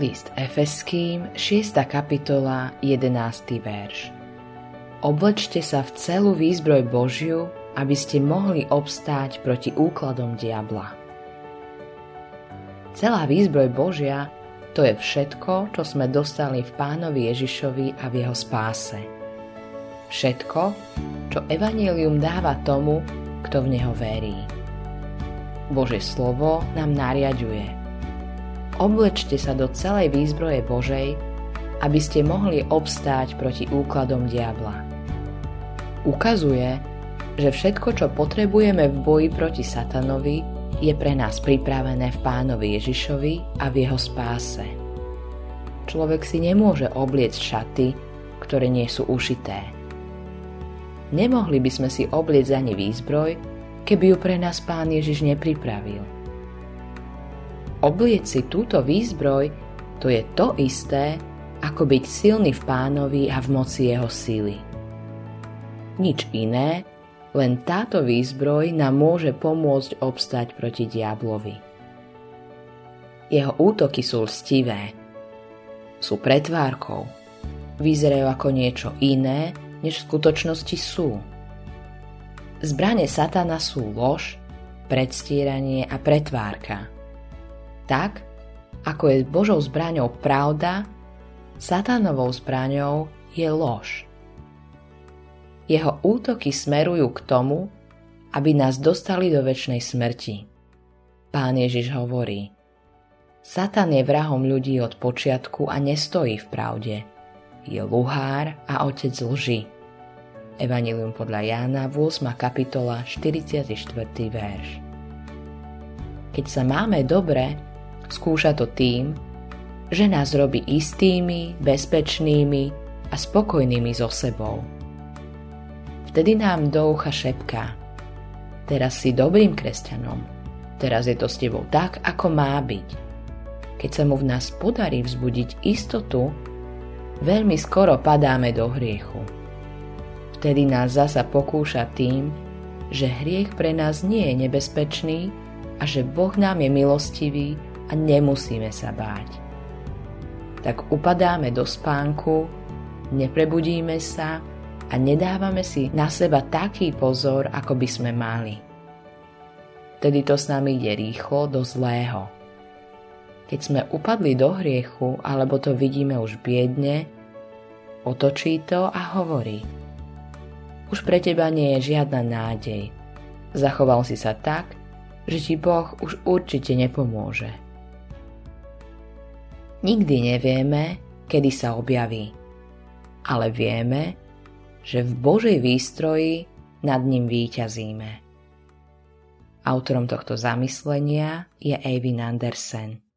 List Efeským, 6. kapitola, 11. verš. Oblečte sa v celú výzbroj Božiu, aby ste mohli obstáť proti úkladom diabla. Celá výzbroj Božia to je všetko, čo sme dostali v pánovi Ježišovi a v jeho spáse. Všetko, čo Evangelium dáva tomu, kto v neho verí. Bože slovo nám nariaduje – Oblečte sa do celej výzbroje Božej, aby ste mohli obstáť proti úkladom diabla. Ukazuje, že všetko, čo potrebujeme v boji proti satanovi, je pre nás pripravené v pánovi Ježišovi a v jeho spáse. Človek si nemôže obliecť šaty, ktoré nie sú ušité. Nemohli by sme si obliecť ani výzbroj, keby ju pre nás pán Ježiš nepripravil – Oblieť si túto výzbroj, to je to isté, ako byť silný v pánovi a v moci jeho síly. Nič iné, len táto výzbroj nám môže pomôcť obstať proti diablovi. Jeho útoky sú lstivé, sú pretvárkou, vyzerajú ako niečo iné, než v skutočnosti sú. Zbranie satana sú lož, predstieranie a pretvárka – tak, ako je Božou zbraňou pravda, satánovou zbraňou je lož. Jeho útoky smerujú k tomu, aby nás dostali do väčšnej smrti. Pán Ježiš hovorí, Satan je vrahom ľudí od počiatku a nestojí v pravde. Je luhár a otec lži. Evangelium podľa Jána, 8. kapitola, 44. verš. Keď sa máme dobre, Skúša to tým, že nás robí istými, bezpečnými a spokojnými so sebou. Vtedy nám do ucha šepká. Teraz si dobrým kresťanom. Teraz je to s tebou tak, ako má byť. Keď sa mu v nás podarí vzbudiť istotu, veľmi skoro padáme do hriechu. Vtedy nás zasa pokúša tým, že hriech pre nás nie je nebezpečný a že Boh nám je milostivý a nemusíme sa báť. Tak upadáme do spánku, neprebudíme sa a nedávame si na seba taký pozor, ako by sme mali. Tedy to s nami ide rýchlo do zlého. Keď sme upadli do hriechu, alebo to vidíme už biedne, otočí to a hovorí. Už pre teba nie je žiadna nádej. Zachoval si sa tak, že ti Boh už určite nepomôže. Nikdy nevieme, kedy sa objaví, ale vieme, že v Božej výstroji nad ním výťazíme. Autorom tohto zamyslenia je Eivin Andersen.